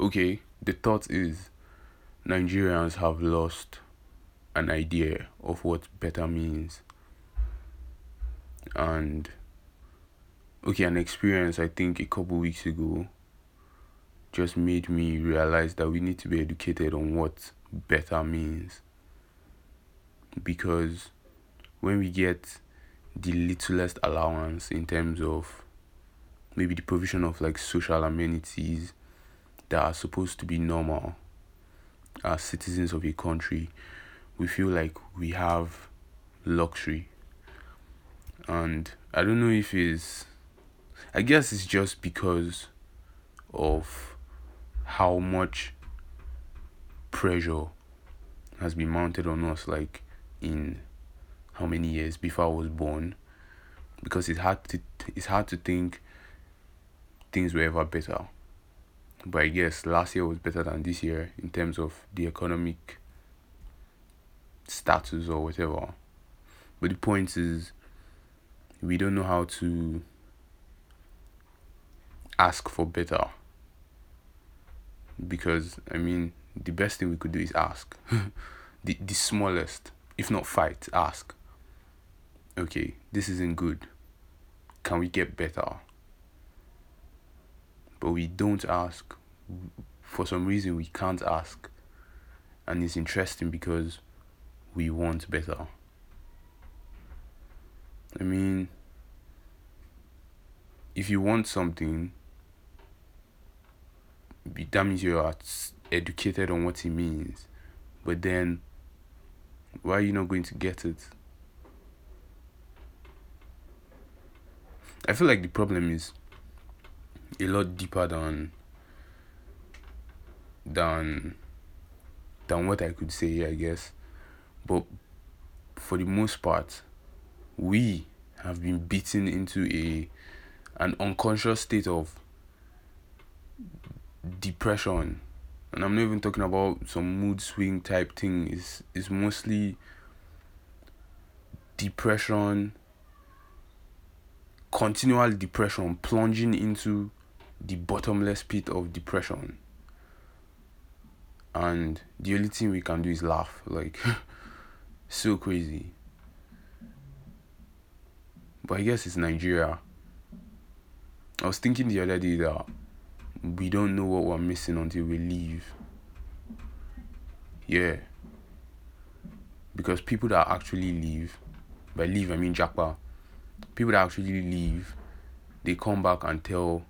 okay, the thought is Nigerians have lost an idea of what better means. And okay, an experience I think a couple weeks ago just made me realize that we need to be educated on what better means. Because when we get the littlest allowance in terms of maybe the provision of like social amenities that are supposed to be normal as citizens of a country, we feel like we have luxury. And I don't know if it's, I guess it's just because of how much pressure has been mounted on us, like in how many years before I was born, because it's hard to it's hard to think things were ever better. But I guess last year was better than this year in terms of the economic status or whatever. But the point is, we don't know how to ask for better. Because, I mean, the best thing we could do is ask. the, the smallest, if not fight, ask. Okay, this isn't good. Can we get better? But we don't ask. For some reason, we can't ask. And it's interesting because we want better. I mean, if you want something, that means you are educated on what it means. But then, why are you not going to get it? I feel like the problem is a lot deeper than than than what I could say, I guess. But for the most part, we have been beaten into a an unconscious state of depression. And I'm not even talking about some mood swing type thing. It's it's mostly depression, continual depression, plunging into the bottomless pit of depression. And the only thing we can do is laugh. Like so crazy. But I guess it's Nigeria. I was thinking the other day that we don't know what we're missing until we leave. Yeah. Because people that actually leave, by leave I mean Japa, people that actually leave, they come back and tell,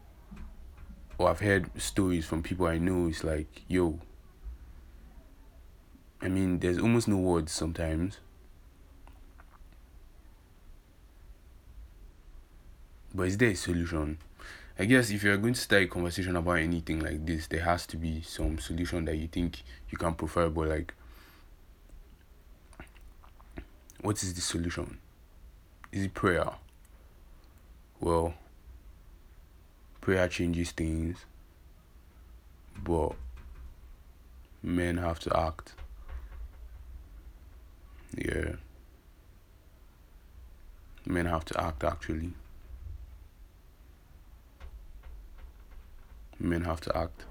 or I've heard stories from people I know, it's like, yo, I mean, there's almost no words sometimes. But is there a solution? I guess if you're going to start a conversation about anything like this, there has to be some solution that you think you can prefer. But like, what is the solution? Is it prayer? Well, prayer changes things, but men have to act. Yeah. Men have to act actually. men have to act.